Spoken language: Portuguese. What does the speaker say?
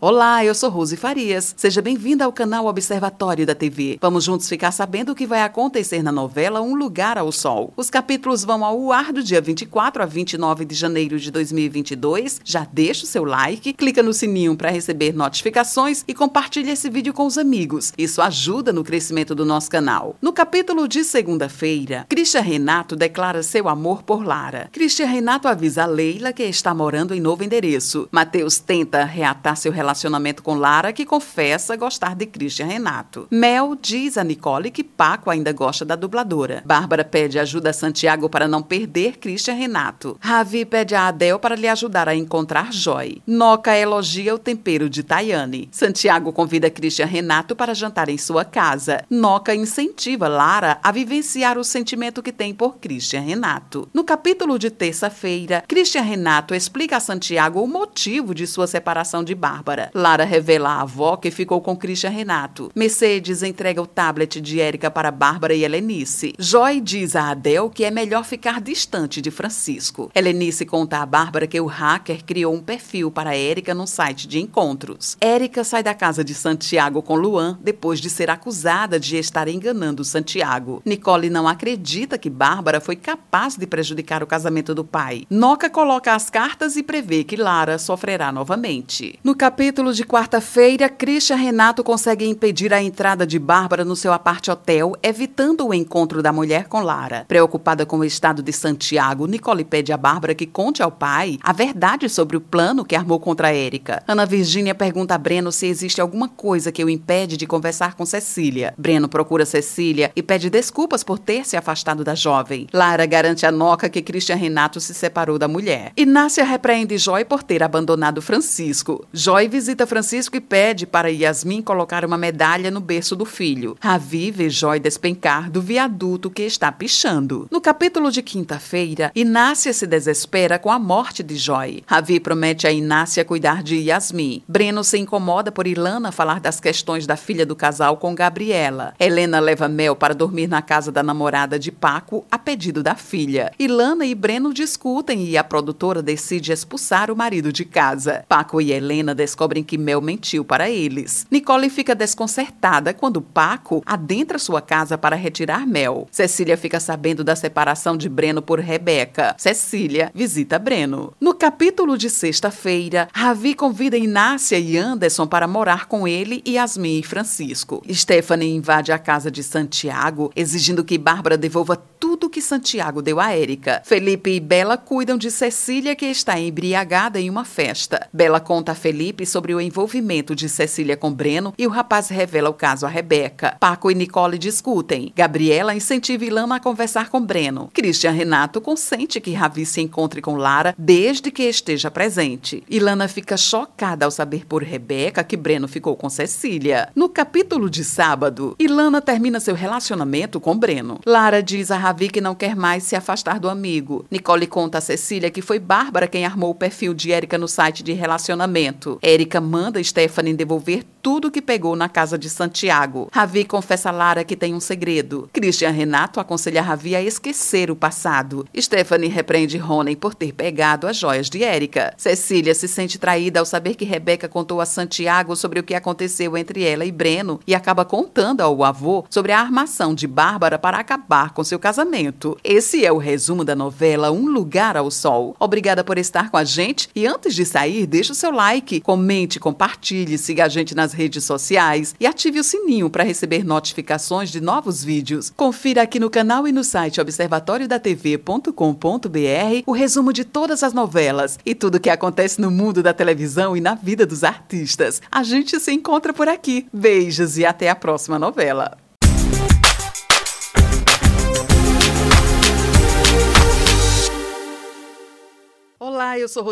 Olá, eu sou Rose Farias. Seja bem-vinda ao canal Observatório da TV. Vamos juntos ficar sabendo o que vai acontecer na novela Um Lugar ao Sol. Os capítulos vão ao ar do dia 24 a 29 de janeiro de 2022. Já deixa o seu like, clica no sininho para receber notificações e compartilhe esse vídeo com os amigos. Isso ajuda no crescimento do nosso canal. No capítulo de segunda-feira, Christian Renato declara seu amor por Lara. Christian Renato avisa a Leila que está morando em novo endereço. Mateus tenta reatar seu relacionamento relacionamento com Lara, que confessa gostar de Christian Renato. Mel diz a Nicole que Paco ainda gosta da dubladora. Bárbara pede ajuda a Santiago para não perder Christian Renato. Ravi pede a Adel para lhe ajudar a encontrar Joy. Noca elogia o tempero de Tayane. Santiago convida Christian Renato para jantar em sua casa. Noca incentiva Lara a vivenciar o sentimento que tem por Christian Renato. No capítulo de terça-feira, Christian Renato explica a Santiago o motivo de sua separação de Bárbara. Lara revela à avó que ficou com Christian Renato. Mercedes entrega o tablet de Érica para Bárbara e Helenice. Joy diz a Adel que é melhor ficar distante de Francisco. Helenice conta a Bárbara que o hacker criou um perfil para Érica no site de encontros. Érica sai da casa de Santiago com Luan depois de ser acusada de estar enganando Santiago. Nicole não acredita que Bárbara foi capaz de prejudicar o casamento do pai. Noca coloca as cartas e prevê que Lara sofrerá novamente. No capítulo capítulo de quarta-feira, Christian Renato consegue impedir a entrada de Bárbara no seu aparte hotel, evitando o encontro da mulher com Lara. Preocupada com o estado de Santiago, Nicole pede a Bárbara que conte ao pai a verdade sobre o plano que armou contra Érica. Ana Virgínia pergunta a Breno se existe alguma coisa que o impede de conversar com Cecília. Breno procura Cecília e pede desculpas por ter se afastado da jovem. Lara garante a Noca que Christian Renato se separou da mulher. Inácia repreende Joy por ter abandonado Francisco. Joy visita Francisco e pede para Yasmin colocar uma medalha no berço do filho. Ravi vê Joy despencar do viaduto que está pichando. No capítulo de quinta-feira, Inácia se desespera com a morte de Joy. Ravi promete a Inácia cuidar de Yasmin. Breno se incomoda por Ilana falar das questões da filha do casal com Gabriela. Helena leva Mel para dormir na casa da namorada de Paco a pedido da filha. Ilana e Breno discutem e a produtora decide expulsar o marido de casa. Paco e Helena descobrem descobrem que Mel mentiu para eles. Nicole fica desconcertada quando Paco adentra sua casa para retirar Mel. Cecília fica sabendo da separação de Breno por Rebeca. Cecília visita Breno. No capítulo de sexta-feira, Ravi convida Inácia e Anderson para morar com ele e Yasmin e Francisco. Stephanie invade a casa de Santiago, exigindo que Bárbara devolva tudo que Santiago deu a Érica. Felipe e Bela cuidam de Cecília, que está embriagada em uma festa. Bela conta a Felipe sobre o envolvimento de Cecília com Breno e o rapaz revela o caso a Rebeca. Paco e Nicole discutem. Gabriela incentiva Ilana a conversar com Breno. Christian Renato consente que Ravi se encontre com Lara desde que esteja presente. Ilana fica chocada ao saber por Rebeca que Breno ficou com Cecília. No capítulo de sábado, Ilana termina seu relacionamento com Breno. Lara diz a Ravi que não quer mais se afastar do amigo. Nicole conta a Cecília que foi Bárbara quem armou o perfil de Érica no site de relacionamento. Érica manda Stephanie devolver tudo que pegou na casa de Santiago. Ravi confessa a Lara que tem um segredo. Christian Renato aconselha Ravi a esquecer o passado. Stephanie repreende Ronen por ter pegado as joias de Érica. Cecília se sente traída ao saber que Rebeca contou a Santiago sobre o que aconteceu entre ela e Breno e acaba contando ao avô sobre a armação de Bárbara para acabar com seu casamento. Esse é o resumo da novela Um Lugar ao Sol. Obrigada por estar com a gente e antes de sair, deixe o seu like, comente, compartilhe, siga a gente nas redes sociais e ative o sininho para receber notificações de novos vídeos. Confira aqui no canal e no site observatoriodatv.com.br o resumo de todas as novelas e tudo o que acontece no mundo da televisão e na vida dos artistas. A gente se encontra por aqui. Beijos e até a próxima novela. Olá, eu sou